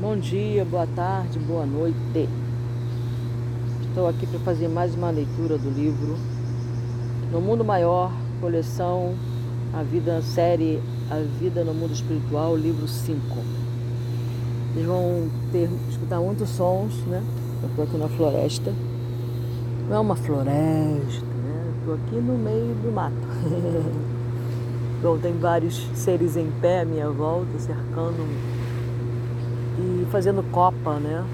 Bom dia, boa tarde, boa noite. Estou aqui para fazer mais uma leitura do livro No Mundo Maior, coleção A Vida, série A Vida no Mundo Espiritual, livro 5. Vocês vão ter, escutar muitos sons, né? Eu estou aqui na floresta. Não é uma floresta, né? Estou aqui no meio do mato. Bom, tem vários seres em pé à minha volta, cercando fazendo copa, né?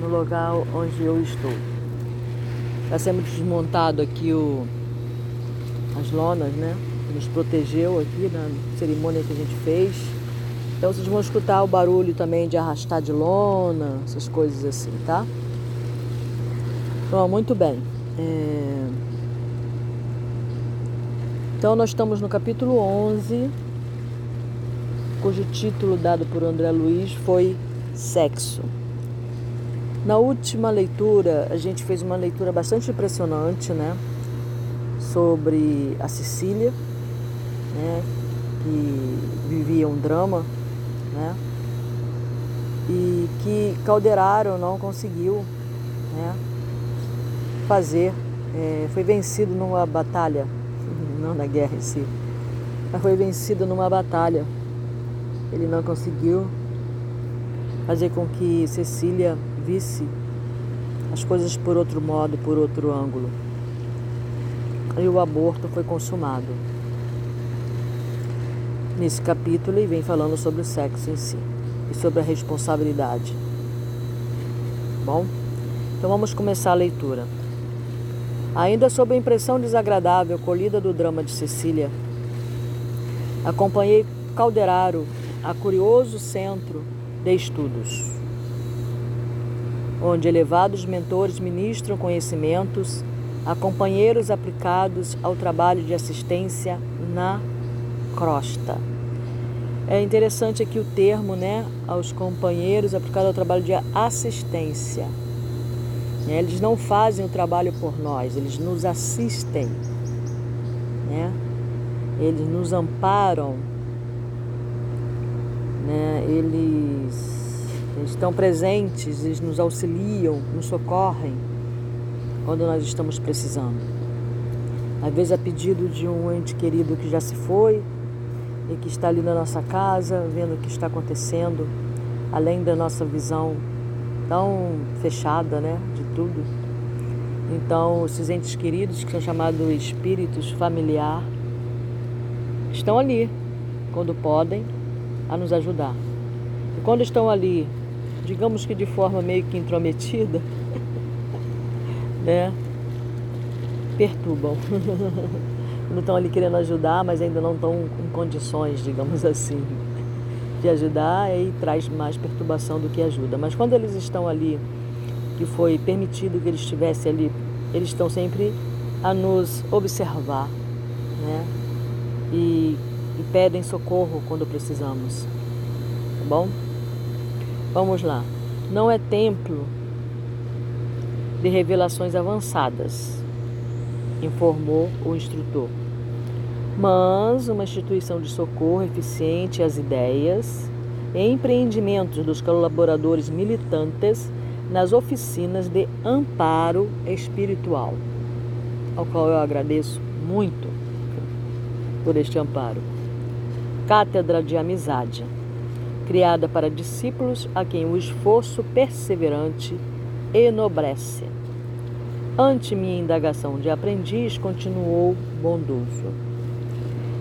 No lugar onde eu estou. Está sendo desmontado aqui o, as lonas, né? Que nos protegeu aqui na cerimônia que a gente fez. Então vocês vão escutar o barulho também de arrastar de lona, essas coisas assim, tá? Então, muito bem. É... Então nós estamos no capítulo 11, cujo título dado por André Luiz foi Sexo. Na última leitura, a gente fez uma leitura bastante impressionante, né? Sobre a Sicília, né? Que vivia um drama, né? E que Calderaro não conseguiu, né? Fazer, é, foi vencido numa batalha, não na guerra em si, mas foi vencido numa batalha. Ele não conseguiu fazer com que Cecília visse as coisas por outro modo, por outro ângulo. E o aborto foi consumado. Nesse capítulo ele vem falando sobre o sexo em si e sobre a responsabilidade. Bom, então vamos começar a leitura. Ainda sob a impressão desagradável colhida do drama de Cecília, acompanhei Calderaro a curioso centro de estudos, onde elevados mentores ministram conhecimentos a companheiros aplicados ao trabalho de assistência na crosta. É interessante aqui o termo, né, aos companheiros aplicado ao trabalho de assistência. Eles não fazem o trabalho por nós, eles nos assistem, né? Eles nos amparam eles, estão presentes, eles nos auxiliam, nos socorrem quando nós estamos precisando. Às vezes a pedido de um ente querido que já se foi e que está ali na nossa casa, vendo o que está acontecendo, além da nossa visão tão fechada, né, de tudo. Então, esses entes queridos, que são chamados espíritos familiar, estão ali quando podem a nos ajudar. Quando estão ali, digamos que de forma meio que intrometida, né, perturbam. não estão ali querendo ajudar, mas ainda não estão com condições, digamos assim, de ajudar e traz mais perturbação do que ajuda. Mas quando eles estão ali, que foi permitido que eles estivessem ali, eles estão sempre a nos observar, né? E e pedem socorro quando precisamos. Tá bom? Vamos lá. Não é templo de revelações avançadas, informou o instrutor, mas uma instituição de socorro eficiente às ideias e empreendimentos dos colaboradores militantes nas oficinas de amparo espiritual, ao qual eu agradeço muito por este amparo. Cátedra de Amizade, criada para discípulos a quem o esforço perseverante enobrece. Ante minha indagação de aprendiz, continuou bondoso.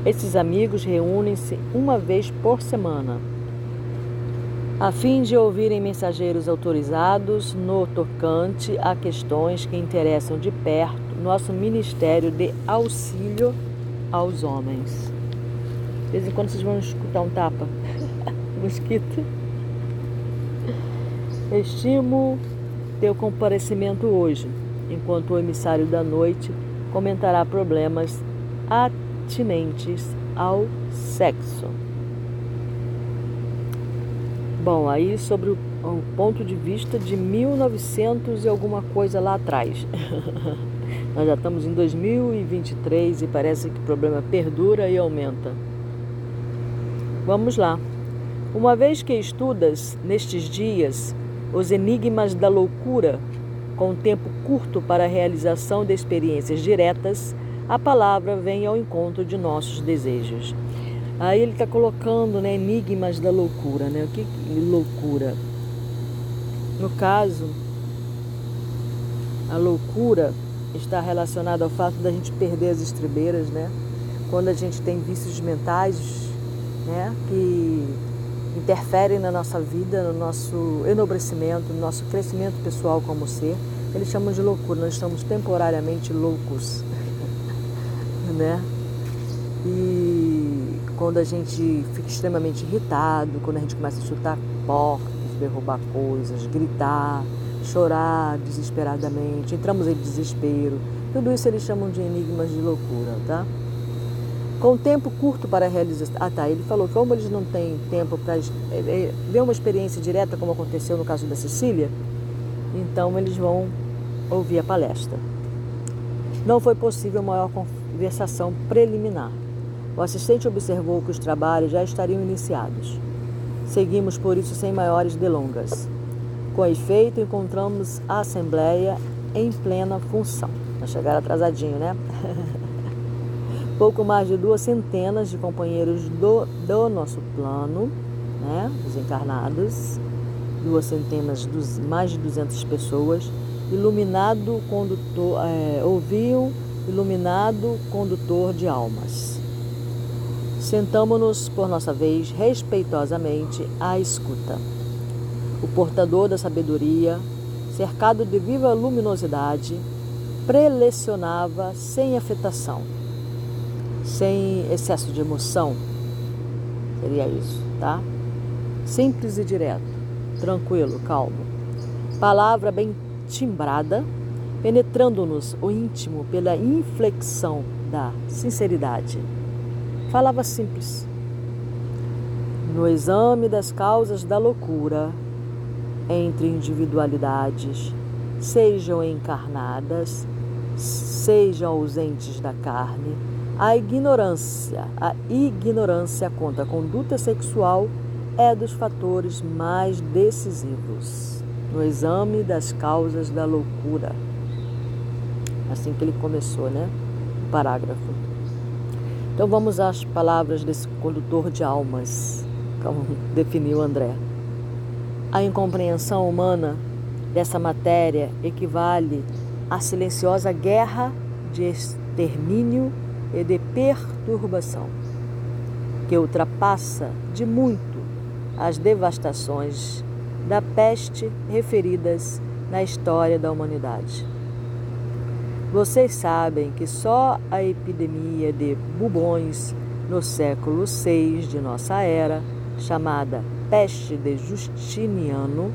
Esses amigos reúnem-se uma vez por semana, a fim de ouvirem mensageiros autorizados no tocante a questões que interessam de perto nosso ministério de auxílio aos homens. De vez em quando vocês vão escutar um tapa. Mosquito. Estimo teu comparecimento hoje, enquanto o emissário da noite comentará problemas atinentes ao sexo. Bom, aí sobre o ponto de vista de 1900 e alguma coisa lá atrás. Nós já estamos em 2023 e parece que o problema perdura e aumenta. Vamos lá. Uma vez que estudas nestes dias os enigmas da loucura, com tempo curto para a realização de experiências diretas, a palavra vem ao encontro de nossos desejos. Aí ele está colocando né, enigmas da loucura. Né? O que loucura? No caso, a loucura está relacionada ao fato da gente perder as estribeiras, né? Quando a gente tem vícios mentais, né? Que interferem na nossa vida, no nosso enobrecimento, no nosso crescimento pessoal como ser, eles chamam de loucura. Nós estamos temporariamente loucos, né? E quando a gente fica extremamente irritado, quando a gente começa a chutar portas, derrubar coisas, gritar, chorar desesperadamente, entramos em desespero. Tudo isso eles chamam de enigmas de loucura, tá? Com tempo curto para realizar. Ah, tá. Ele falou que, como eles não têm tempo para é, é, ver uma experiência direta, como aconteceu no caso da Cecília, então eles vão ouvir a palestra. Não foi possível maior conversação preliminar. O assistente observou que os trabalhos já estariam iniciados. Seguimos por isso sem maiores delongas. Com efeito, encontramos a Assembleia em plena função. Nós chegaram atrasadinho, né? Pouco mais de duas centenas de companheiros do, do nosso plano, né? Os encarnados, duas centenas, dos, mais de 200 pessoas, iluminado condutor, é, ouviam iluminado condutor de almas. Sentamo-nos, por nossa vez, respeitosamente à escuta. O portador da sabedoria, cercado de viva luminosidade, prelecionava sem afetação, sem excesso de emoção. Seria isso, tá? Simples e direto, tranquilo, calmo. Palavra bem timbrada, penetrando-nos o íntimo pela inflexão da sinceridade falava simples. No exame das causas da loucura, entre individualidades, sejam encarnadas, sejam ausentes da carne, a ignorância, a ignorância contra a conduta sexual é dos fatores mais decisivos no exame das causas da loucura. Assim que ele começou, né? O parágrafo. Então vamos às palavras desse condutor de almas, como definiu André. A incompreensão humana dessa matéria equivale à silenciosa guerra de extermínio e de perturbação, que ultrapassa de muito as devastações da peste referidas na história da humanidade. Vocês sabem que só a epidemia de bubões no século VI de nossa era, chamada peste de Justiniano,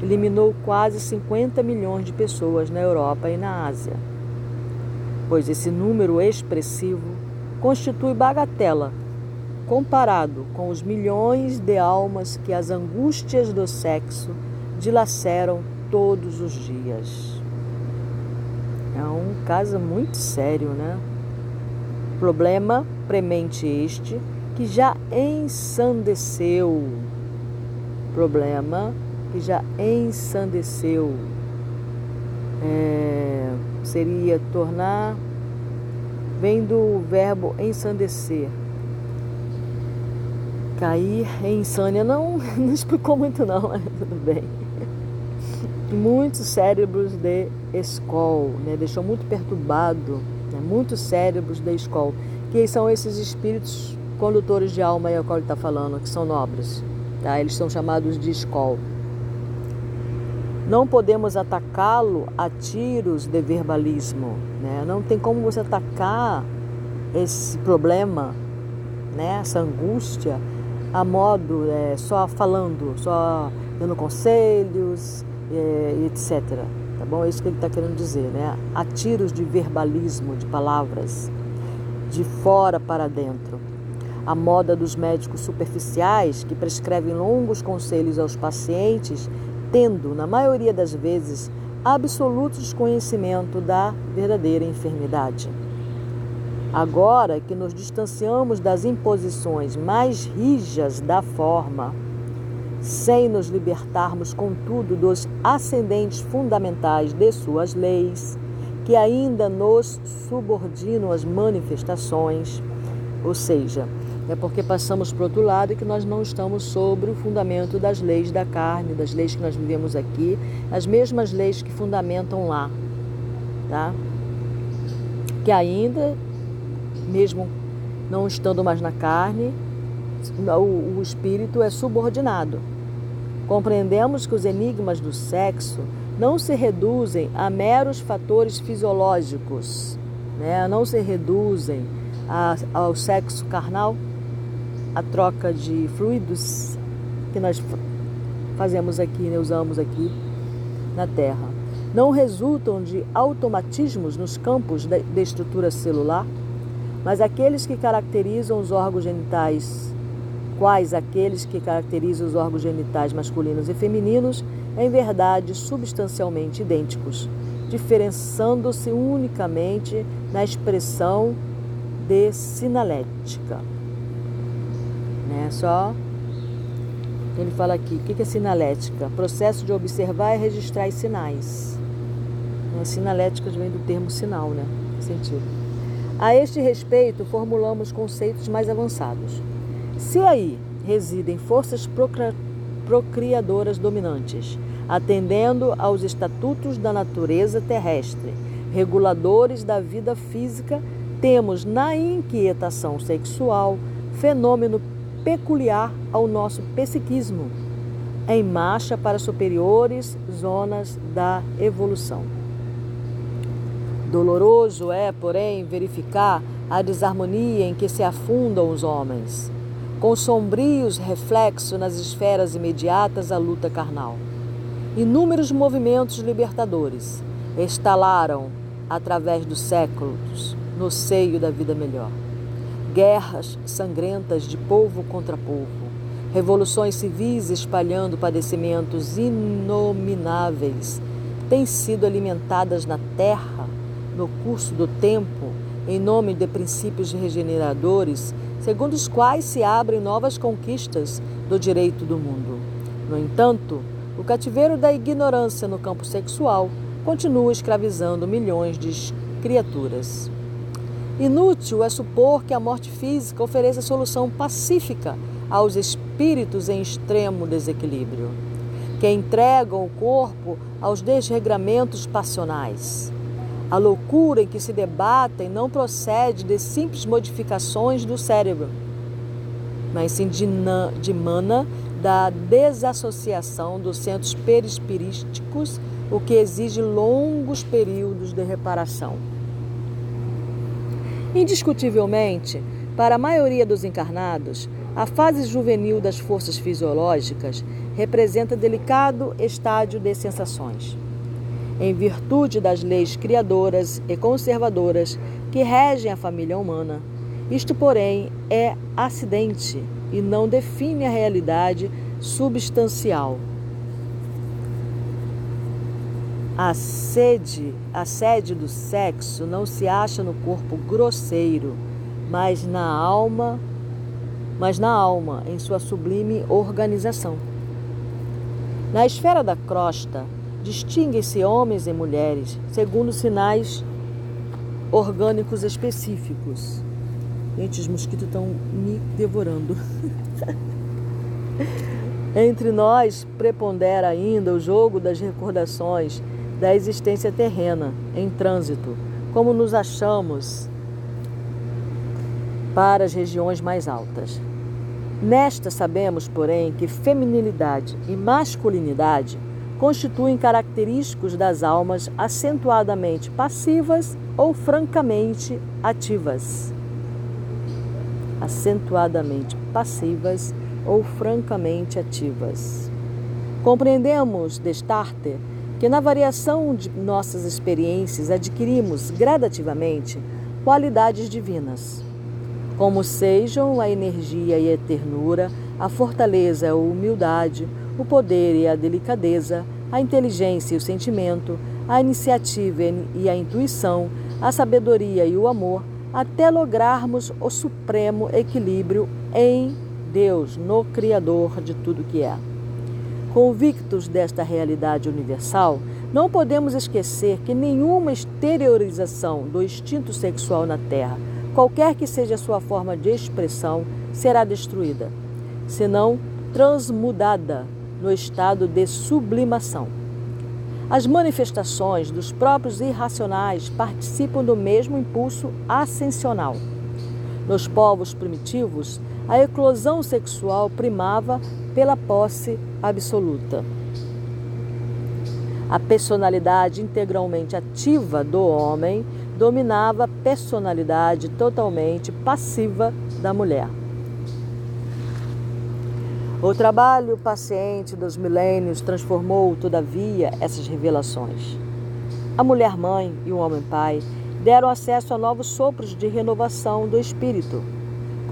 eliminou quase 50 milhões de pessoas na Europa e na Ásia. Pois esse número expressivo constitui bagatela comparado com os milhões de almas que as angústias do sexo dilaceram todos os dias. É um caso muito sério, né? Problema premente este que já ensandeceu. Problema que já ensandeceu. É, seria tornar, vem do verbo ensandecer. Cair em insânia. Não, não explicou muito não, mas tudo bem muitos cérebros de escol, né? deixou muito perturbado, né? muitos cérebros de escol, que são esses espíritos condutores de alma aí ao qual ele está falando, que são nobres, tá? eles são chamados de escol. Não podemos atacá-lo a tiros de verbalismo, né? não tem como você atacar esse problema, né? essa angústia, a modo é, só falando, só dando conselhos, é, etc. Tá bom? É isso que ele está querendo dizer, né? Há tiros de verbalismo, de palavras, de fora para dentro. A moda dos médicos superficiais que prescrevem longos conselhos aos pacientes, tendo, na maioria das vezes, absoluto desconhecimento da verdadeira enfermidade. Agora que nos distanciamos das imposições mais rijas da forma, sem nos libertarmos, contudo, dos ascendentes fundamentais de suas leis, que ainda nos subordinam às manifestações, ou seja, é porque passamos para outro lado e que nós não estamos sobre o fundamento das leis da carne, das leis que nós vivemos aqui, as mesmas leis que fundamentam lá, tá? Que ainda, mesmo não estando mais na carne, o, o espírito é subordinado. Compreendemos que os enigmas do sexo não se reduzem a meros fatores fisiológicos, né? não se reduzem a, ao sexo carnal, a troca de fluidos que nós fazemos aqui, né, usamos aqui na Terra, não resultam de automatismos nos campos da estrutura celular, mas aqueles que caracterizam os órgãos genitais, quais aqueles que caracterizam os órgãos genitais masculinos e femininos, em verdade substancialmente idênticos, diferenciando-se unicamente na expressão de sinalética né? Só ele fala aqui, o que é sinalética? Processo de observar e registrar os sinais. A sinalética vem do termo sinal, né? Sentido. A este respeito, formulamos conceitos mais avançados. Se aí residem forças procriadoras dominantes, atendendo aos estatutos da natureza terrestre, reguladores da vida física, temos na inquietação sexual fenômeno peculiar ao nosso psiquismo, em marcha para superiores zonas da evolução. Doloroso é, porém, verificar a desarmonia em que se afundam os homens, com sombrios reflexos nas esferas imediatas à luta carnal. Inúmeros movimentos libertadores estalaram através dos séculos no seio da vida melhor guerras sangrentas de povo contra povo, revoluções civis espalhando padecimentos inomináveis, têm sido alimentadas na terra no curso do tempo, em nome de princípios regeneradores, segundo os quais se abrem novas conquistas do direito do mundo. No entanto, o cativeiro da ignorância no campo sexual continua escravizando milhões de criaturas. Inútil é supor que a morte física ofereça solução pacífica aos espíritos em extremo desequilíbrio, que entregam o corpo aos desregramentos passionais. A loucura em que se debatem não procede de simples modificações do cérebro, mas sim de, de mana da desassociação dos centros perispirísticos, o que exige longos períodos de reparação. Indiscutivelmente, para a maioria dos encarnados, a fase juvenil das forças fisiológicas representa delicado estádio de sensações. Em virtude das leis criadoras e conservadoras que regem a família humana, isto, porém, é acidente e não define a realidade substancial A sede, a sede do sexo não se acha no corpo grosseiro, mas na alma, mas na alma, em sua sublime organização. Na esfera da crosta, distinguem-se homens e mulheres segundo sinais orgânicos específicos. Gente, os mosquitos estão me devorando. Entre nós prepondera ainda o jogo das recordações da existência terrena em trânsito, como nos achamos para as regiões mais altas. Nesta sabemos, porém, que feminilidade e masculinidade constituem característicos das almas acentuadamente passivas ou francamente ativas. Acentuadamente passivas ou francamente ativas. Compreendemos, Destarter, que na variação de nossas experiências adquirimos gradativamente qualidades divinas, como sejam a energia e a ternura, a fortaleza a humildade, o poder e a delicadeza, a inteligência e o sentimento, a iniciativa e a intuição, a sabedoria e o amor, até lograrmos o supremo equilíbrio em Deus, no Criador de tudo que é. Convictos desta realidade universal, não podemos esquecer que nenhuma exteriorização do instinto sexual na Terra, qualquer que seja a sua forma de expressão, será destruída, senão transmudada no estado de sublimação. As manifestações dos próprios irracionais participam do mesmo impulso ascensional. Nos povos primitivos, a eclosão sexual primava pela posse absoluta. A personalidade integralmente ativa do homem dominava a personalidade totalmente passiva da mulher. O trabalho paciente dos milênios transformou, todavia, essas revelações. A mulher-mãe e o homem-pai deram acesso a novos sopros de renovação do espírito.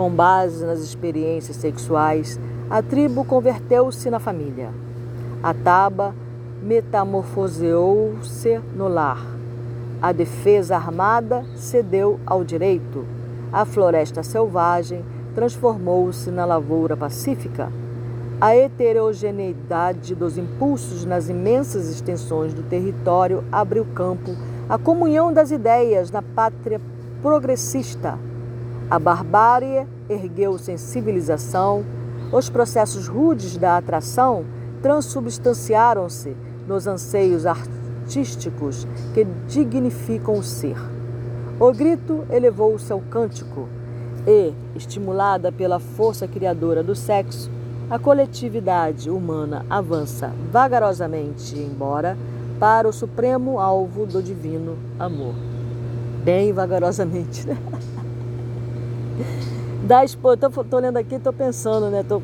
Com base nas experiências sexuais, a tribo converteu-se na família. A taba metamorfoseou-se no lar. A defesa armada cedeu ao direito. A floresta selvagem transformou-se na lavoura pacífica. A heterogeneidade dos impulsos nas imensas extensões do território abriu campo à comunhão das ideias na pátria progressista. A barbárie ergueu-se em civilização, os processos rudes da atração transubstanciaram-se nos anseios artísticos que dignificam o ser. O grito elevou-se ao cântico e, estimulada pela força criadora do sexo, a coletividade humana avança vagarosamente embora para o supremo alvo do divino amor. Bem vagarosamente, né? Da expo... tô, tô lendo aqui, tô pensando, né? Tô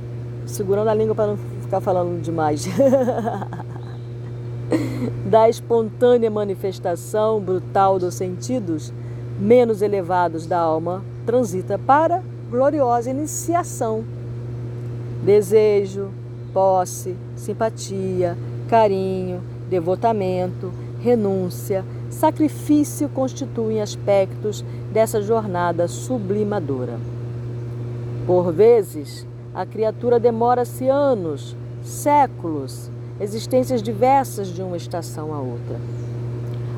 segurando a língua para não ficar falando demais. da espontânea manifestação brutal dos sentidos menos elevados da alma, transita para gloriosa iniciação Desejo, posse, simpatia, carinho, devotamento, renúncia, sacrifício constituem aspectos dessa jornada sublimadora. Por vezes, a criatura demora-se anos, séculos, existências diversas de uma estação a outra.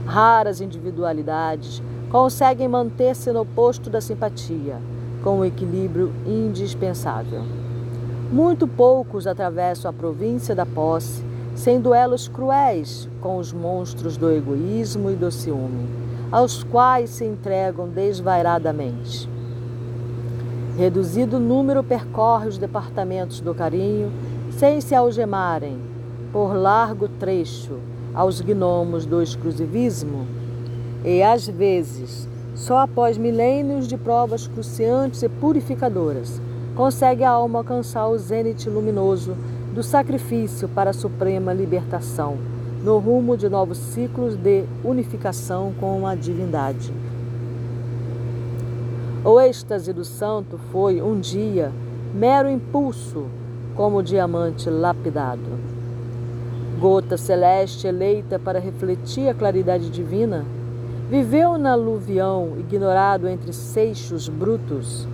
Raras individualidades conseguem manter-se no posto da simpatia, com o equilíbrio indispensável. Muito poucos atravessam a província da posse sem duelos cruéis com os monstros do egoísmo e do ciúme, aos quais se entregam desvairadamente. Reduzido número percorre os departamentos do carinho sem se algemarem, por largo trecho, aos gnomos do exclusivismo, e às vezes, só após milênios de provas cruciantes e purificadoras, consegue a alma alcançar o zênite luminoso do sacrifício para a suprema libertação, no rumo de novos ciclos de unificação com a divindade. O êxtase do santo foi, um dia, mero impulso, como diamante lapidado. Gota celeste eleita para refletir a claridade divina, viveu na aluvião, ignorado entre seixos brutos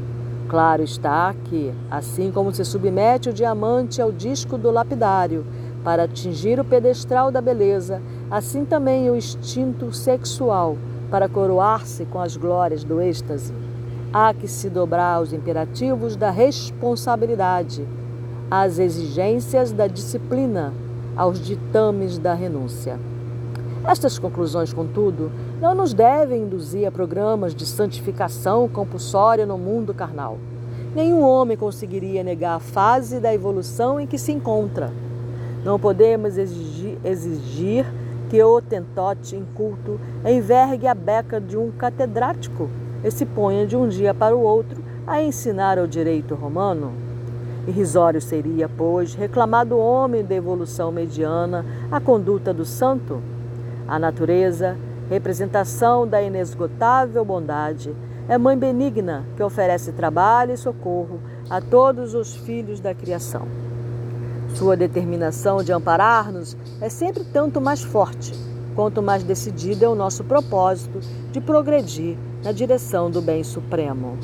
Claro está que, assim como se submete o diamante ao disco do lapidário para atingir o pedestral da beleza, assim também o instinto sexual para coroar-se com as glórias do êxtase. Há que se dobrar aos imperativos da responsabilidade, às exigências da disciplina, aos ditames da renúncia. Estas conclusões, contudo, não nos devem induzir a programas de santificação compulsória no mundo carnal. Nenhum homem conseguiria negar a fase da evolução em que se encontra. Não podemos exigir, exigir que o tentote inculto envergue a beca de um catedrático e se ponha de um dia para o outro a ensinar o direito romano. Irrisório seria, pois, reclamar do homem da evolução mediana a conduta do santo a natureza, representação da inesgotável bondade, é mãe benigna que oferece trabalho e socorro a todos os filhos da criação. Sua determinação de amparar-nos é sempre tanto mais forte, quanto mais decidido é o nosso propósito de progredir na direção do bem supremo.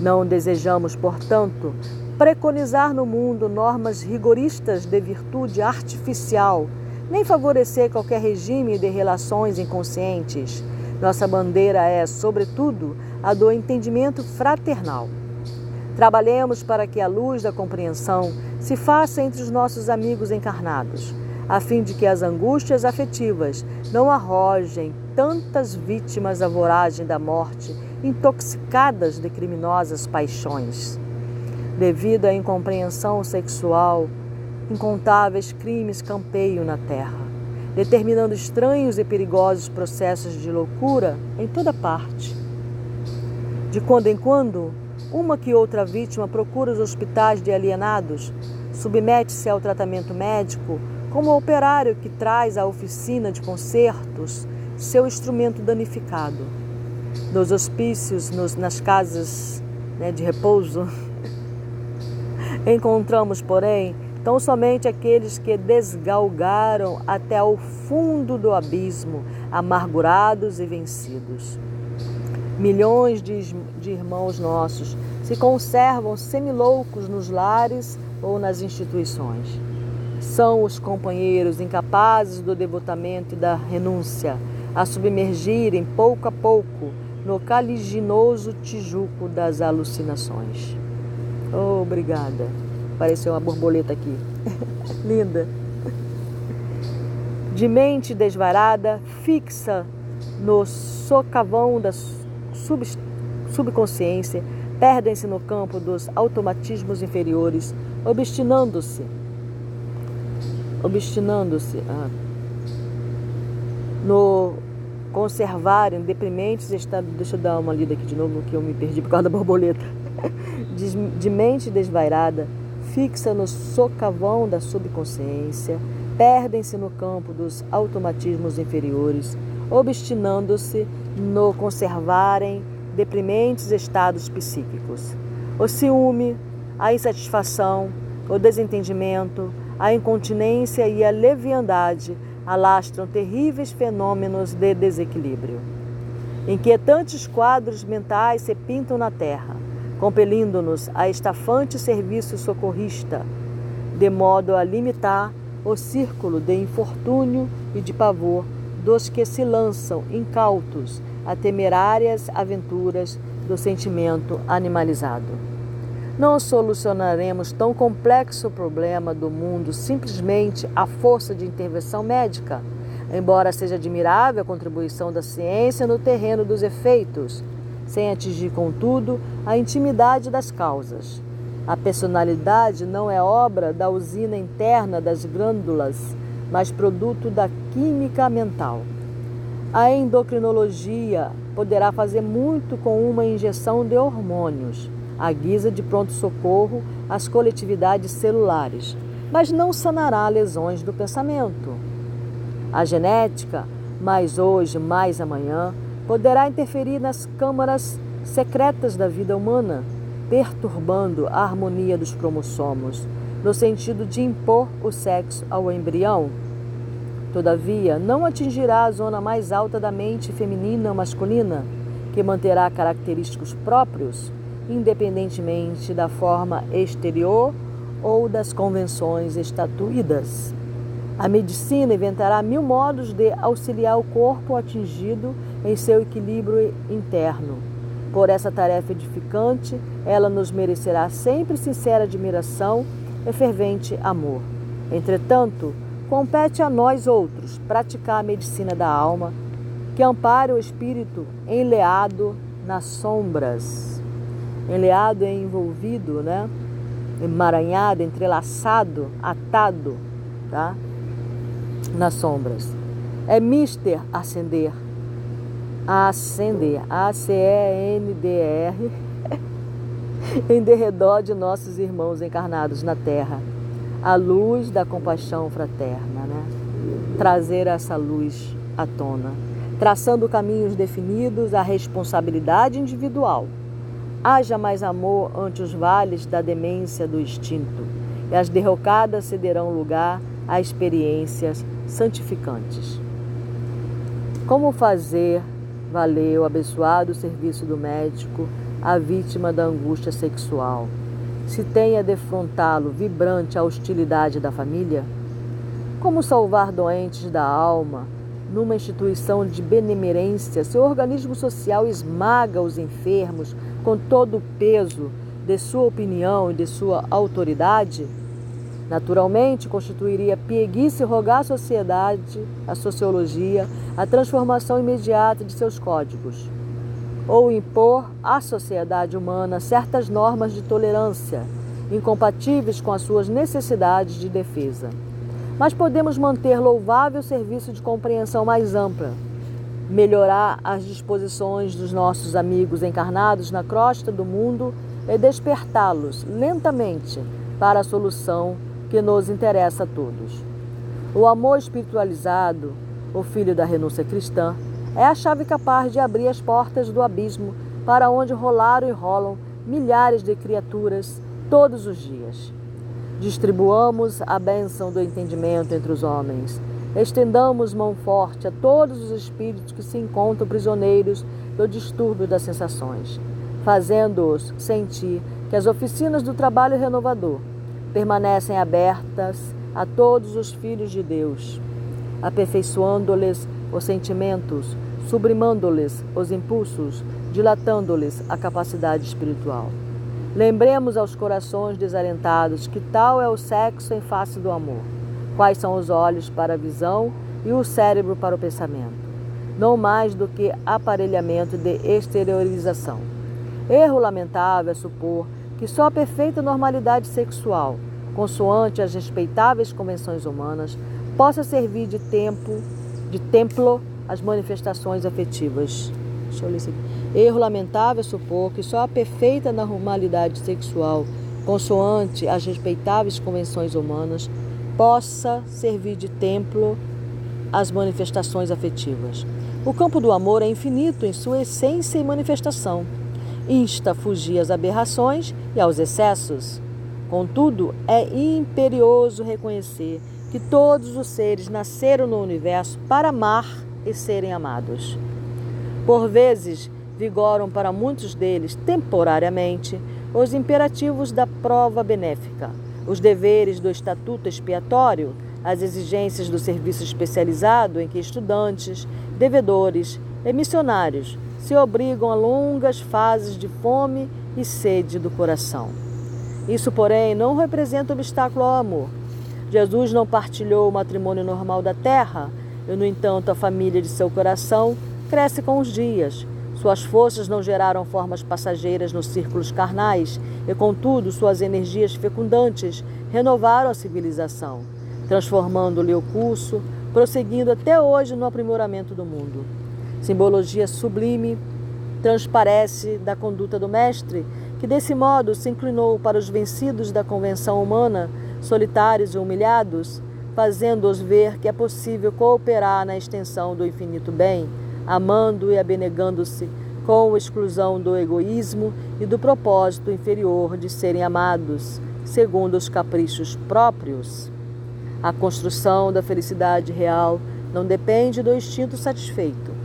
Não desejamos, portanto, preconizar no mundo normas rigoristas de virtude artificial, nem favorecer qualquer regime de relações inconscientes. Nossa bandeira é, sobretudo, a do entendimento fraternal. Trabalhemos para que a luz da compreensão se faça entre os nossos amigos encarnados, a fim de que as angústias afetivas não arrojem tantas vítimas à voragem da morte, intoxicadas de criminosas paixões. Devido à incompreensão sexual, incontáveis crimes campeiam na terra, determinando estranhos e perigosos processos de loucura em toda parte. De quando em quando, uma que outra vítima procura os hospitais de alienados, submete-se ao tratamento médico como o operário que traz à oficina de concertos seu instrumento danificado. Nos hospícios, nos, nas casas né, de repouso, encontramos, porém, tão somente aqueles que desgalgaram até ao fundo do abismo, amargurados e vencidos. Milhões de, de irmãos nossos se conservam semiloucos nos lares ou nas instituições. São os companheiros incapazes do devotamento e da renúncia a submergirem pouco a pouco no caliginoso tijuco das alucinações. Oh, obrigada. Apareceu uma borboleta aqui. Linda. De mente desvarada, fixa no socavão da sub, subconsciência, perdem-se no campo dos automatismos inferiores, obstinando-se, obstinando-se ah, no conservarem deprimentes estados. Deixa eu dar uma lida aqui de novo que eu me perdi por causa da borboleta. De, de mente desvairada, fixa no socavão da subconsciência, perdem-se no campo dos automatismos inferiores, obstinando-se no conservarem deprimentes estados psíquicos. O ciúme, a insatisfação, o desentendimento, a incontinência e a leviandade alastram terríveis fenômenos de desequilíbrio. Inquietantes quadros mentais se pintam na terra, compelindo-nos a estafante serviço socorrista, de modo a limitar o círculo de infortúnio e de pavor dos que se lançam incautos a temerárias aventuras do sentimento animalizado. Não solucionaremos tão complexo problema do mundo simplesmente à força de intervenção médica, embora seja admirável a contribuição da ciência no terreno dos efeitos, sem atingir, contudo, a intimidade das causas. A personalidade não é obra da usina interna das glândulas mas produto da química mental. A endocrinologia poderá fazer muito com uma injeção de hormônios, à guisa de pronto-socorro às coletividades celulares, mas não sanará lesões do pensamento. A genética, mais hoje, mais amanhã, poderá interferir nas câmaras secretas da vida humana, perturbando a harmonia dos cromossomos, no sentido de impor o sexo ao embrião. Todavia, não atingirá a zona mais alta da mente feminina ou masculina, que manterá característicos próprios, independentemente da forma exterior ou das convenções estatuídas. A medicina inventará mil modos de auxiliar o corpo atingido em seu equilíbrio interno. Por essa tarefa edificante, ela nos merecerá sempre sincera admiração é fervente amor. Entretanto, compete a nós outros praticar a medicina da alma, que ampare o espírito enleado nas sombras. Enleado é envolvido, né? Emaranhado, entrelaçado, atado, tá? Nas sombras. É mister ascender. Ascender. A-C-E-N-D-R em derredor de nossos irmãos encarnados na terra. A luz da compaixão fraterna, né? Trazer essa luz à tona, traçando caminhos definidos à responsabilidade individual. Haja mais amor ante os vales da demência do instinto, e as derrocadas cederão lugar a experiências santificantes. Como fazer valer o abençoado serviço do médico à vítima da angústia sexual? Se tem a defrontá-lo vibrante a hostilidade da família? Como salvar doentes da alma numa instituição de benemerência? Seu organismo social esmaga os enfermos com todo o peso de sua opinião e de sua autoridade? Naturalmente, constituiria pieguice rogar à sociedade, à sociologia, a transformação imediata de seus códigos, ou impor à sociedade humana certas normas de tolerância, incompatíveis com as suas necessidades de defesa. Mas podemos manter louvável serviço de compreensão mais ampla, melhorar as disposições dos nossos amigos encarnados na crosta do mundo e despertá-los lentamente para a solução que nos interessa a todos. O amor espiritualizado, o filho da renúncia cristã, é a chave capaz de abrir as portas do abismo para onde rolaram e rolam milhares de criaturas todos os dias. Distribuamos a bênção do entendimento entre os homens. Estendamos mão forte a todos os espíritos que se encontram prisioneiros do distúrbio das sensações, fazendo-os sentir que as oficinas do trabalho renovador permanecem abertas a todos os filhos de Deus, aperfeiçoando-lhes os sentimentos, sublimando-lhes os impulsos, dilatando-lhes a capacidade espiritual. Lembremos aos corações desalentados que tal é o sexo em face do amor. Quais são os olhos para a visão e o cérebro para o pensamento? Não mais do que aparelhamento de exteriorização. Erro lamentável é supor que só a perfeita normalidade sexual, consoante as respeitáveis convenções humanas, possa servir de tempo, de templo às manifestações afetivas. Erro lamentável supor que só a perfeita normalidade sexual, consoante as respeitáveis convenções humanas, possa servir de templo às manifestações afetivas. O campo do amor é infinito em sua essência e manifestação insta a fugir às aberrações e aos excessos. Contudo, é imperioso reconhecer que todos os seres nasceram no universo para amar e serem amados. Por vezes, vigoram para muitos deles, temporariamente, os imperativos da prova benéfica, os deveres do estatuto expiatório, as exigências do serviço especializado em que estudantes, devedores e missionários se obrigam a longas fases de fome e sede do coração. Isso, porém, não representa obstáculo ao amor. Jesus não partilhou o matrimônio normal da terra, e, no entanto, a família de seu coração cresce com os dias. Suas forças não geraram formas passageiras nos círculos carnais, e, contudo, suas energias fecundantes renovaram a civilização, transformando-lhe o curso, prosseguindo até hoje no aprimoramento do mundo simbologia sublime, transparece da conduta do Mestre, que desse modo se inclinou para os vencidos da convenção humana, solitários e humilhados, fazendo-os ver que é possível cooperar na extensão do infinito bem, amando e abnegando-se com exclusão do egoísmo e do propósito inferior de serem amados, segundo os caprichos próprios. A construção da felicidade real não depende do instinto satisfeito,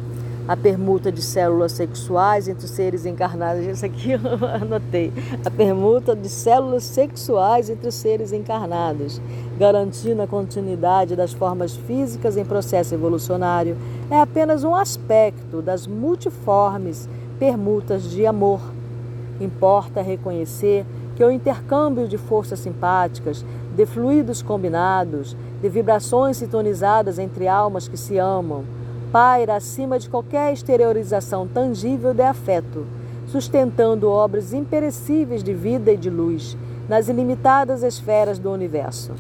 a permuta de células sexuais entre seres encarnados. Isso aqui eu anotei. A permuta de células sexuais entre seres encarnados, garantindo a continuidade das formas físicas em processo evolucionário, é apenas um aspecto das multiformes permutas de amor. Importa reconhecer que o intercâmbio de forças simpáticas, de fluidos combinados, de vibrações sintonizadas entre almas que se amam, paira acima de qualquer exteriorização tangível de afeto, sustentando obras imperecíveis de vida e de luz nas ilimitadas esferas do universo.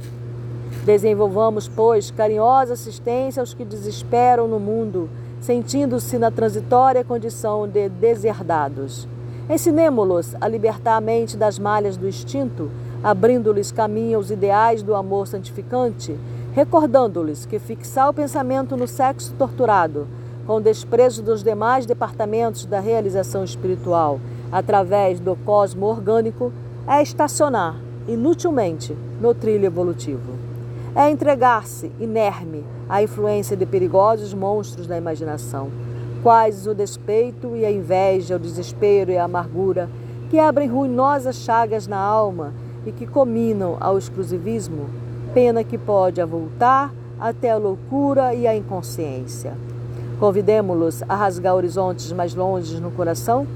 Desenvolvamos, pois, carinhosa assistência aos que desesperam no mundo, sentindo-se na transitória condição de deserdados. Ensinemo-los a libertar a mente das malhas do instinto, abrindo-lhes caminho aos ideais do amor santificante, recordando-lhes que fixar o pensamento no sexo torturado, com desprezo dos demais departamentos da realização espiritual, através do cosmo orgânico, é estacionar, inutilmente, no trilho evolutivo. É entregar-se, inerme, à influência de perigosos monstros da imaginação, quais o despeito e a inveja, o desespero e a amargura, que abrem ruinosas chagas na alma e que cominam ao exclusivismo, pena que pode avultar até a loucura e a inconsciência. Convidemo-los a rasgar horizontes mais longes no coração.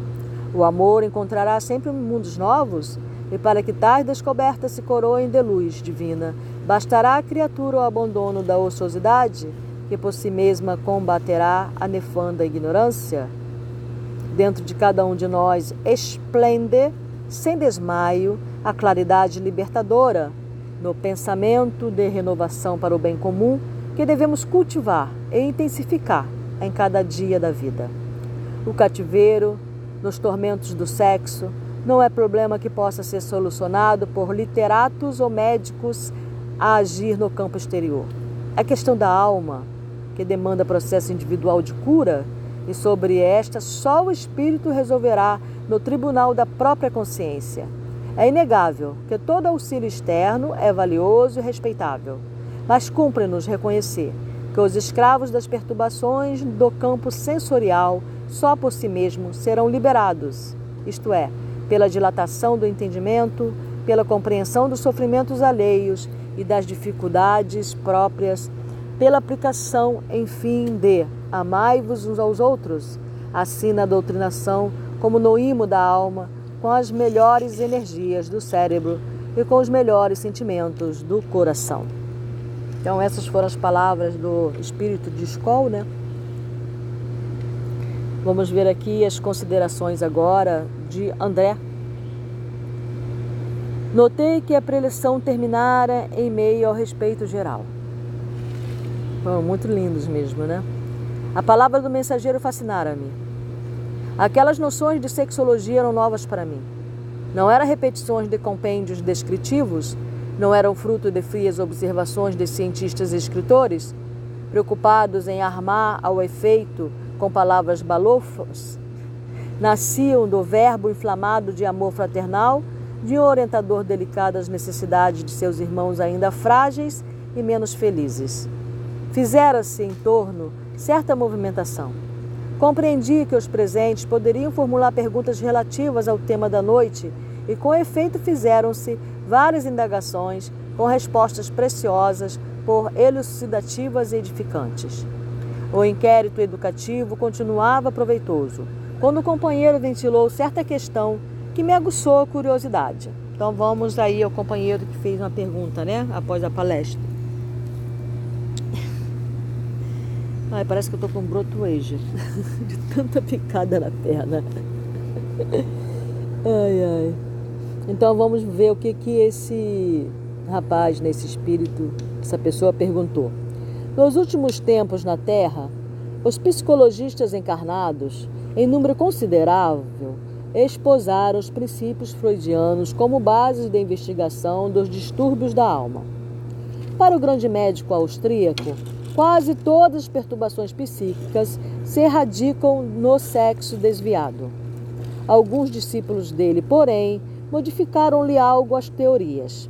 O amor encontrará sempre mundos novos, e para que tais descobertas se coroem de luz divina, bastará a criatura o abandono da ociosidade, que por si mesma combaterá a nefanda ignorância? Dentro de cada um de nós esplende, sem desmaio, a claridade libertadora no pensamento de renovação para o bem comum que devemos cultivar e intensificar em cada dia da vida. O cativeiro, nos tormentos do sexo, não é problema que possa ser solucionado por literatos ou médicos a agir no campo exterior. É questão da alma, que demanda processo individual de cura, e sobre esta só o espírito resolverá no tribunal da própria consciência. É inegável que todo auxílio externo é valioso e respeitável, mas cumpre-nos reconhecer que os escravos das perturbações do campo sensorial só por si mesmos serão liberados, isto é, pela dilatação do entendimento, pela compreensão dos sofrimentos alheios e das dificuldades próprias, pela aplicação, enfim, de amai-vos uns aos outros, assim na doutrinação como no imo da alma, com as melhores energias do cérebro e com os melhores sentimentos do coração. Então essas foram as palavras do espírito de Skoll, né? Vamos ver aqui as considerações agora de André. Notei que a preleção terminara em meio ao respeito geral. Foram muito lindos mesmo, né? A palavra do mensageiro fascinara-me. Aquelas noções de sexologia eram novas para mim. Não eram repetições de compêndios descritivos, não eram fruto de frias observações de cientistas e escritores, preocupados em armar ao efeito com palavras balofas. Nasciam do verbo inflamado de amor fraternal, de um orientador delicado às necessidades de seus irmãos ainda frágeis e menos felizes. Fizera-se em torno certa movimentação Compreendi que os presentes poderiam formular perguntas relativas ao tema da noite e, com efeito, fizeram-se várias indagações com respostas preciosas, por elucidativas e edificantes. O inquérito educativo continuava proveitoso, quando o companheiro ventilou certa questão que me aguçou a curiosidade. Então vamos aí ao companheiro que fez uma pergunta, né, após a palestra. Ai, parece que eu tô com brotoeja. De tanta picada na perna. Ai, ai. Então vamos ver o que que esse rapaz, nesse espírito, essa pessoa perguntou. Nos últimos tempos na Terra, os psicologistas encarnados, em número considerável, exposaram os princípios freudianos como bases da investigação dos distúrbios da alma. Para o grande médico austríaco, Quase todas as perturbações psíquicas se erradicam no sexo desviado. Alguns discípulos dele, porém, modificaram-lhe algo as teorias,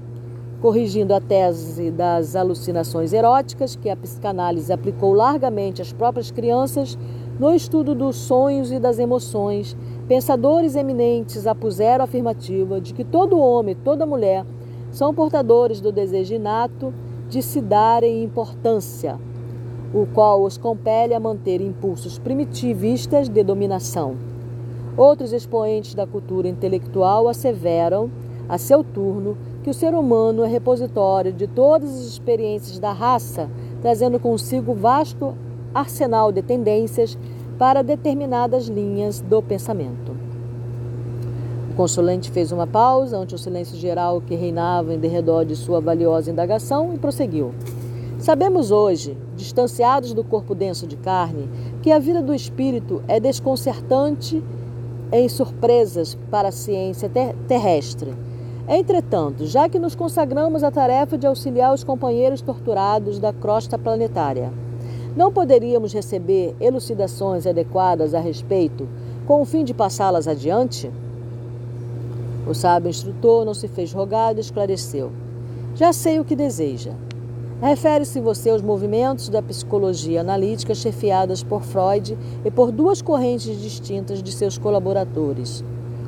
corrigindo a tese das alucinações eróticas que a psicanálise aplicou largamente às próprias crianças no estudo dos sonhos e das emoções. Pensadores eminentes apuseram a afirmativa de que todo homem e toda mulher são portadores do desejo inato de se darem importância o qual os compele a manter impulsos primitivistas de dominação. Outros expoentes da cultura intelectual asseveram, a seu turno, que o ser humano é repositório de todas as experiências da raça, trazendo consigo vasto arsenal de tendências para determinadas linhas do pensamento. O consulente fez uma pausa ante o silêncio geral que reinava em derredor de sua valiosa indagação e prosseguiu. Sabemos hoje, distanciados do corpo denso de carne, que a vida do espírito é desconcertante em surpresas para a ciência ter terrestre. Entretanto, já que nos consagramos à tarefa de auxiliar os companheiros torturados da crosta planetária, não poderíamos receber elucidações adequadas a respeito, com o fim de passá-las adiante? O sábio instrutor não se fez rogado e esclareceu: Já sei o que deseja. Refere-se você aos movimentos da psicologia analítica chefiadas por Freud e por duas correntes distintas de seus colaboradores.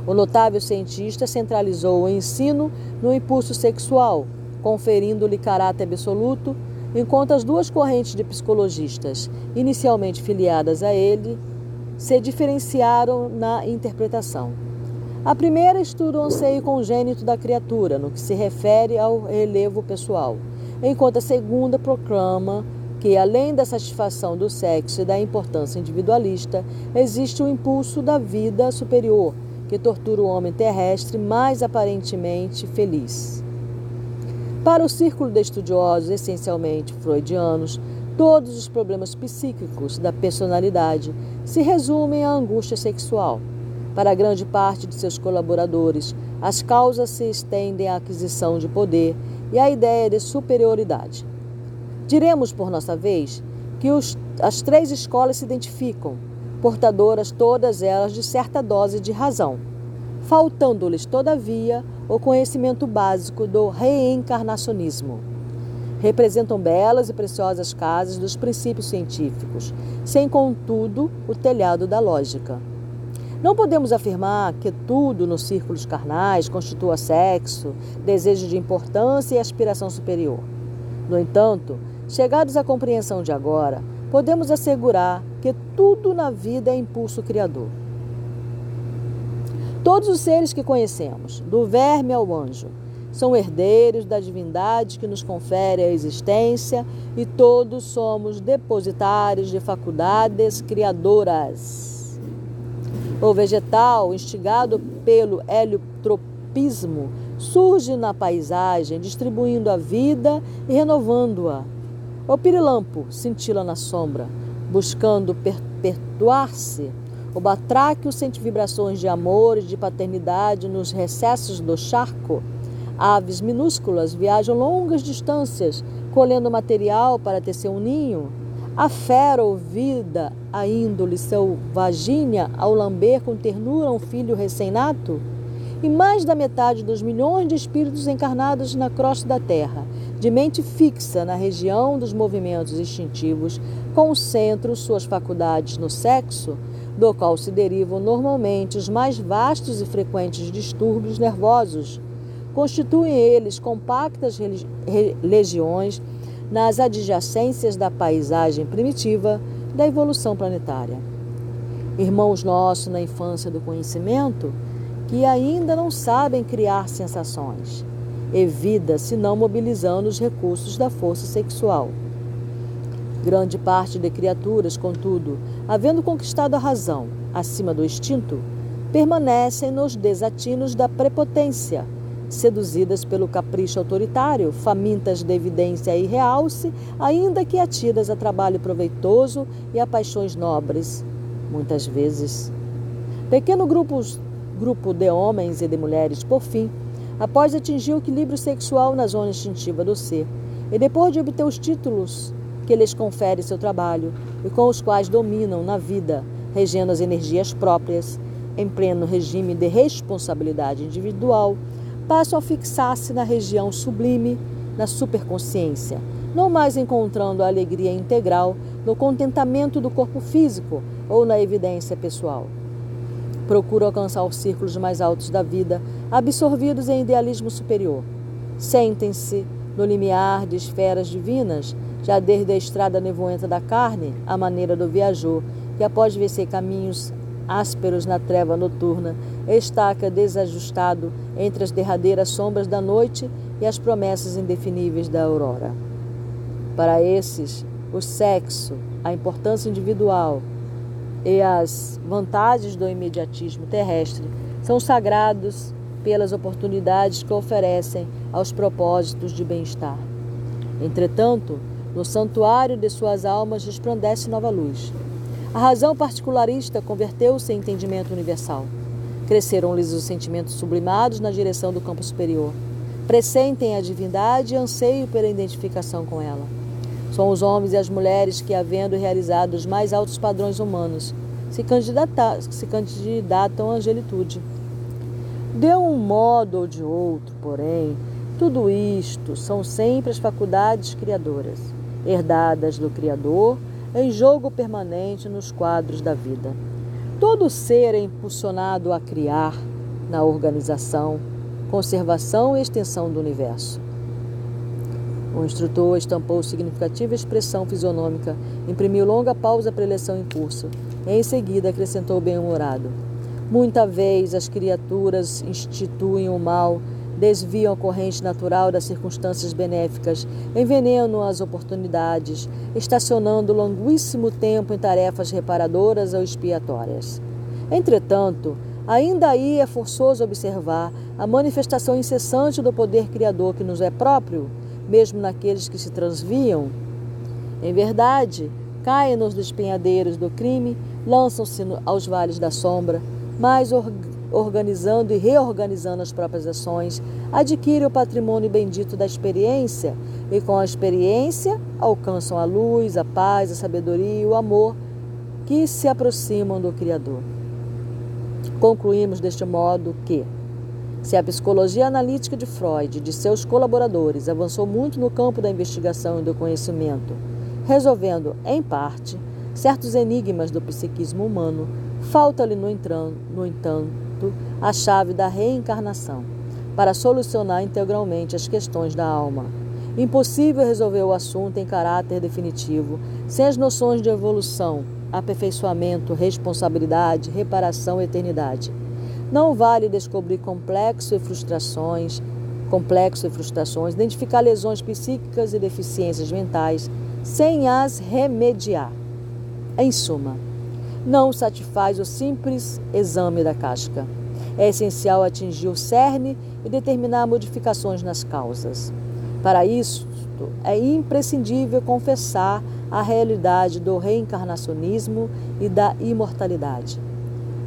O notável cientista centralizou o ensino no impulso sexual, conferindo-lhe caráter absoluto, enquanto as duas correntes de psicologistas, inicialmente filiadas a ele, se diferenciaram na interpretação. A primeira estuda o anseio congênito da criatura, no que se refere ao relevo pessoal enquanto a segunda proclama que, além da satisfação do sexo e da importância individualista, existe o impulso da vida superior, que tortura o homem terrestre mais aparentemente feliz. Para o círculo de estudiosos essencialmente freudianos, todos os problemas psíquicos da personalidade se resumem à angústia sexual. Para grande parte de seus colaboradores, as causas se estendem à aquisição de poder e à ideia de superioridade. Diremos, por nossa vez, que os, as três escolas se identificam, portadoras todas elas de certa dose de razão, faltando-lhes, todavia, o conhecimento básico do reencarnacionismo. Representam belas e preciosas casas dos princípios científicos, sem, contudo, o telhado da lógica. Não podemos afirmar que tudo nos círculos carnais constitua sexo, desejo de importância e aspiração superior. No entanto, chegados à compreensão de agora, podemos assegurar que tudo na vida é impulso criador. Todos os seres que conhecemos, do verme ao anjo, são herdeiros da divindade que nos confere a existência e todos somos depositários de faculdades criadoras. O vegetal, instigado pelo heliotropismo, surge na paisagem, distribuindo a vida e renovando-a. O pirilampo cintila na sombra, buscando perpetuar-se. O batráquio sente vibrações de amor e de paternidade nos recessos do charco. Aves minúsculas viajam longas distâncias, colhendo material para tecer um ninho. A fera ouvida a índole selvagínea ao lamber com ternura um filho recém-nato? E mais da metade dos milhões de espíritos encarnados na crosta da Terra, de mente fixa na região dos movimentos instintivos, concentram suas faculdades no sexo, do qual se derivam normalmente os mais vastos e frequentes distúrbios nervosos. Constituem eles compactas legiões nas adjacências da paisagem primitiva da evolução planetária. Irmãos nossos na infância do conhecimento que ainda não sabem criar sensações e vida se não mobilizando os recursos da força sexual. Grande parte de criaturas, contudo, havendo conquistado a razão acima do instinto, permanecem nos desatinos da prepotência seduzidas pelo capricho autoritário, famintas de evidência e realce, ainda que atidas a trabalho proveitoso e a paixões nobres, muitas vezes. Pequeno grupo, grupo de homens e de mulheres, por fim, após atingir o equilíbrio sexual na zona instintiva do ser, e depois de obter os títulos que lhes confere seu trabalho e com os quais dominam na vida, regendo as energias próprias, em pleno regime de responsabilidade individual, passam a fixar-se na região sublime, na superconsciência, não mais encontrando a alegria integral no contentamento do corpo físico ou na evidência pessoal. Procuram alcançar os círculos mais altos da vida, absorvidos em idealismo superior. Sentem-se no limiar de esferas divinas, já desde a estrada nevoenta da carne, à maneira do viajor, que após vencer caminhos ásperos na treva noturna, estaca desajustado entre as derradeiras sombras da noite e as promessas indefiníveis da aurora. Para esses, o sexo, a importância individual e as vantagens do imediatismo terrestre são sagrados pelas oportunidades que oferecem aos propósitos de bem-estar. Entretanto, no santuário de suas almas resplandece nova luz. A razão particularista converteu-se em entendimento universal. Cresceram-lhes os sentimentos sublimados na direção do campo superior. Pressentem a divindade e anseio pela identificação com ela. São os homens e as mulheres que, havendo realizado os mais altos padrões humanos, se, se candidatam à angelitude. De um modo ou de outro, porém, Tudo isto são sempre as faculdades criadoras, herdadas do Criador, em jogo permanente nos quadros da vida. Todo ser é impulsionado a criar na organização, conservação e extensão do universo. O instrutor estampou significativa expressão fisionômica, imprimiu longa pausa para a eleição em curso. Em seguida acrescentou bem-humorado: Muita vez as criaturas instituem o mal, desviam a corrente natural das circunstâncias benéficas, envenenam as oportunidades, estacionando longuíssimo tempo em tarefas reparadoras ou expiatórias. Entretanto, ainda aí é forçoso observar a manifestação incessante do poder criador que nos é próprio mesmo naqueles que se transviam? Em verdade, caem nos despenhadeiros do crime, lançam-se aos vales da sombra, mas organizando e reorganizando as próprias ações, adquirem o patrimônio bendito da experiência e, com a experiência, alcançam a luz, a paz, a sabedoria e o amor que se aproximam do Criador. Concluímos deste modo que, se a psicologia analítica de Freud e de seus colaboradores avançou muito no campo da investigação e do conhecimento, resolvendo, em parte, certos enigmas do psiquismo humano, falta-lhe, no, no entanto, a chave da reencarnação para solucionar integralmente as questões da alma. Impossível resolver o assunto em caráter definitivo sem as noções de evolução, aperfeiçoamento, responsabilidade, reparação eternidade. Não vale descobrir complexo e frustrações, complexo e frustrações, identificar lesões psíquicas e deficiências mentais sem as remediar. Em suma, não satisfaz o simples exame da casca. É essencial atingir o cerne e determinar modificações nas causas. Para isso, é imprescindível confessar a realidade do reencarnacionismo e da imortalidade.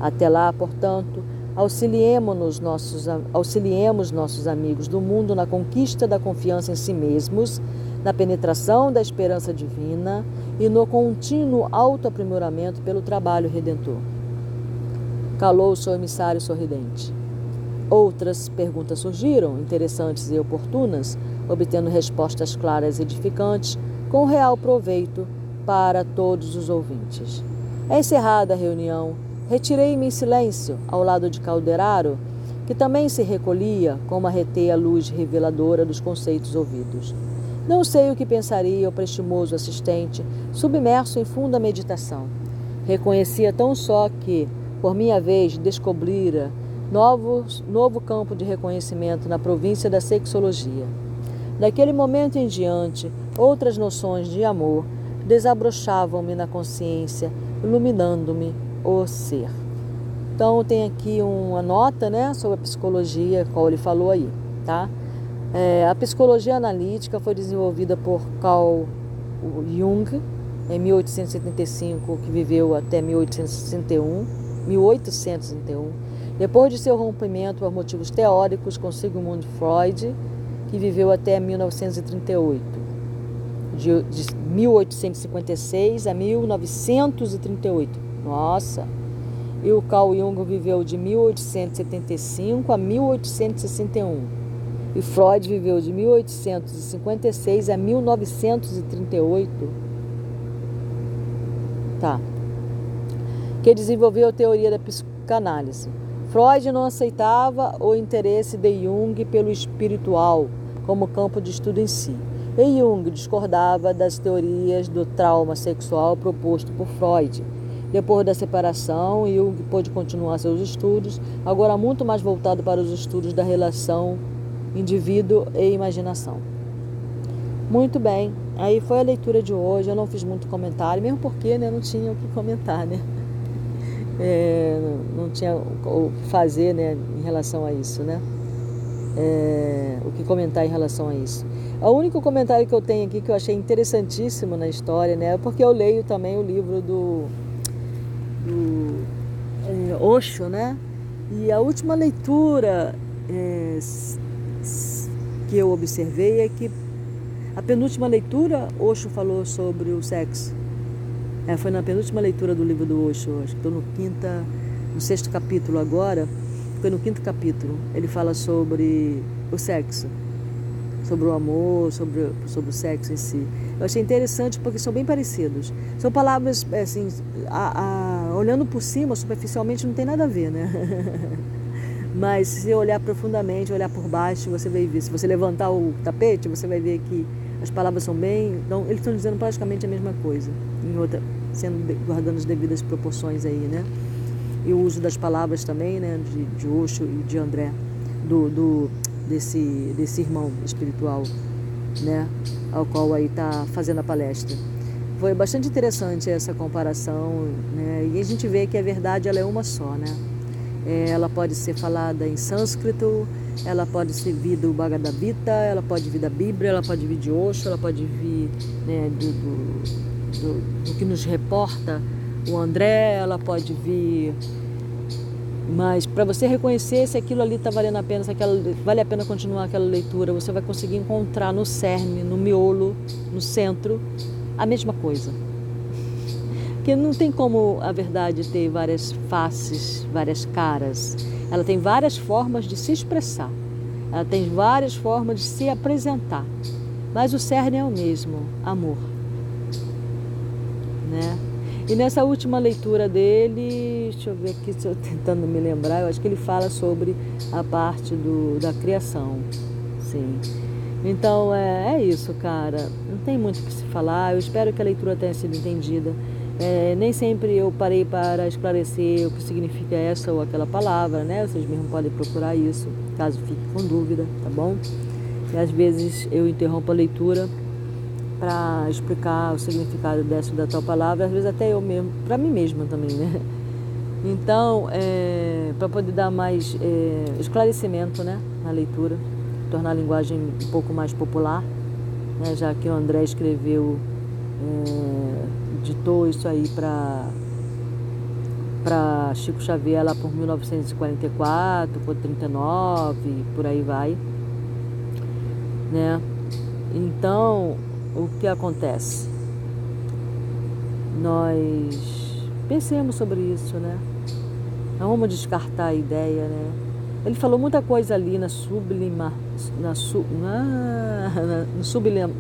Até lá, portanto, Auxiliemos nossos, auxiliemos nossos amigos do mundo na conquista da confiança em si mesmos, na penetração da esperança divina e no contínuo autoaprimoramento pelo trabalho redentor. Calou-se o emissário sorridente. Outras perguntas surgiram, interessantes e oportunas, obtendo respostas claras e edificantes, com real proveito para todos os ouvintes. É encerrada a reunião Retirei-me em silêncio ao lado de Calderaro, que também se recolhia com uma reteia luz reveladora dos conceitos ouvidos. Não sei o que pensaria o prestimoso assistente, submerso em funda meditação. Reconhecia tão só que, por minha vez, descobrira novo, novo campo de reconhecimento na província da sexologia. Daquele momento em diante, outras noções de amor desabrochavam-me na consciência, iluminando-me o ser. Então tem aqui uma nota né, sobre a psicologia, qual ele falou aí. Tá? É, a psicologia analítica foi desenvolvida por Carl Jung em 1875, que viveu até 1861, 1861. Depois de seu rompimento por motivos teóricos com Sigmund Freud, que viveu até 1938, de, de 1856 a 1938. Nossa! E o Carl Jung viveu de 1875 a 1861. E Freud viveu de 1856 a 1938. Tá. Que desenvolveu a teoria da psicanálise. Freud não aceitava o interesse de Jung pelo espiritual como campo de estudo em si. E Jung discordava das teorias do trauma sexual proposto por Freud depois da separação, Jung pôde continuar seus estudos, agora muito mais voltado para os estudos da relação indivíduo e imaginação. Muito bem, aí foi a leitura de hoje. Eu não fiz muito comentário, mesmo porque né, não tinha o que comentar, né? É, não tinha o que fazer né, em relação a isso, né? É, o que comentar em relação a isso. O único comentário que eu tenho aqui que eu achei interessantíssimo na história, né? É porque eu leio também o livro do do é, Osho, né? E a última leitura é, que eu observei é que a penúltima leitura, Osho falou sobre o sexo. É, foi na penúltima leitura do livro do Osho, acho que estou no quinta, no sexto capítulo agora, foi no quinto capítulo. Ele fala sobre o sexo. sobre o amor, sobre, sobre o sexo em si. Eu achei interessante porque são bem parecidos. São palavras, assim, a, a, olhando por cima, superficialmente, não tem nada a ver, né? Mas se olhar profundamente, olhar por baixo, você vai ver. Se você levantar o tapete, você vai ver que as palavras são bem. Então, eles estão dizendo praticamente a mesma coisa, em outra, sendo guardando as devidas proporções aí, né? E o uso das palavras também, né? De, de Osho e de André, do, do desse, desse irmão espiritual, né? Ao qual aí está fazendo a palestra. Foi bastante interessante essa comparação, né? E a gente vê que a verdade ela é uma só, né? Ela pode ser falada em sânscrito, ela pode ser vir do Bhagavad Gita, ela pode vir da Bíblia, ela pode vir de Osho, ela pode vir né, do, do, do, do que nos reporta o André, ela pode vir mas para você reconhecer se aquilo ali está valendo a pena, se aquela, vale a pena continuar aquela leitura, você vai conseguir encontrar no cerne, no miolo, no centro, a mesma coisa. Porque não tem como a verdade ter várias faces, várias caras. Ela tem várias formas de se expressar. Ela tem várias formas de se apresentar. Mas o cerne é o mesmo, amor. Né? E nessa última leitura dele, deixa eu ver aqui, estou tentando me lembrar, eu acho que ele fala sobre a parte do, da criação. Sim. Então é, é isso, cara. Não tem muito o que se falar. Eu espero que a leitura tenha sido entendida. É, nem sempre eu parei para esclarecer o que significa essa ou aquela palavra, né? Vocês mesmo podem procurar isso, caso fique com dúvida, tá bom? E às vezes eu interrompo a leitura para explicar o significado dessa da tal palavra, às vezes até eu mesmo, para mim mesma também, né? Então, é, para poder dar mais é, esclarecimento né, na leitura, tornar a linguagem um pouco mais popular, né, já que o André escreveu é, ditou isso aí para para Chico Xavier lá por 1944, por 39, por aí vai, né? Então, o que acontece? Nós pensemos sobre isso, né? Não vamos descartar a ideia, né? Ele falou muita coisa ali na sublima, na, su, na, na, no sublima,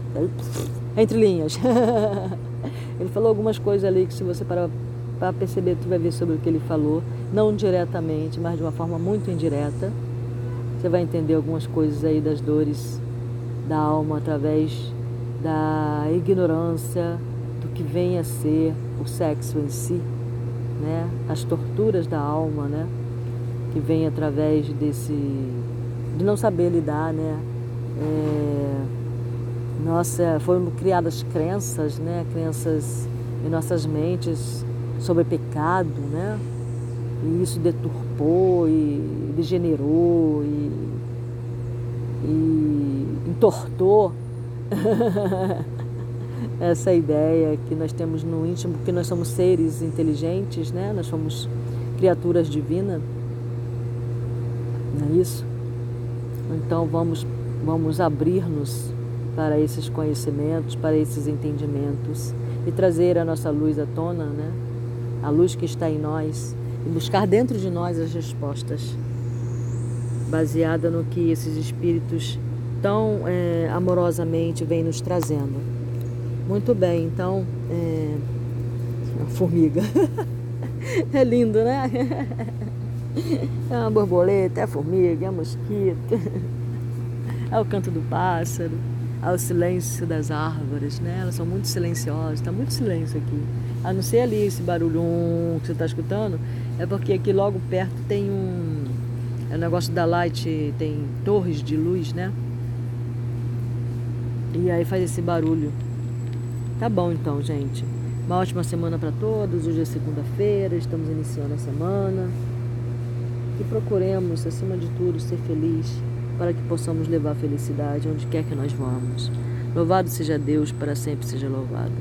entre linhas. Ele falou algumas coisas ali que se você parar para perceber, tu vai ver sobre o que ele falou, não diretamente, mas de uma forma muito indireta. Você vai entender algumas coisas aí das dores da alma através da ignorância do que vem a ser o sexo em si, né? As torturas da alma, né? Que vem através desse de não saber lidar, né? É nossa, foram criadas crenças, né? Crenças em nossas mentes sobre pecado, né? E isso deturpou e degenerou e, e entortou essa ideia que nós temos no íntimo, que nós somos seres inteligentes, né? Nós somos criaturas divinas, não é isso? Então vamos, vamos abrir-nos para esses conhecimentos, para esses entendimentos e trazer a nossa luz à tona, né? a luz que está em nós e buscar dentro de nós as respostas, baseada no que esses espíritos tão é, amorosamente vêm nos trazendo. Muito bem, então, é... a formiga. é lindo, né? É uma borboleta, é a formiga, é a mosquito, é o canto do pássaro ao silêncio das árvores, né? Elas são muito silenciosas, está muito silêncio aqui. A não ser ali esse barulho que você está escutando, é porque aqui logo perto tem um. É o negócio da light, tem torres de luz, né? E aí faz esse barulho. Tá bom então, gente. Uma ótima semana para todos. Hoje é segunda-feira, estamos iniciando a semana. E procuremos, acima de tudo, ser feliz para que possamos levar felicidade onde quer que nós vamos. Louvado seja Deus, para sempre seja louvado.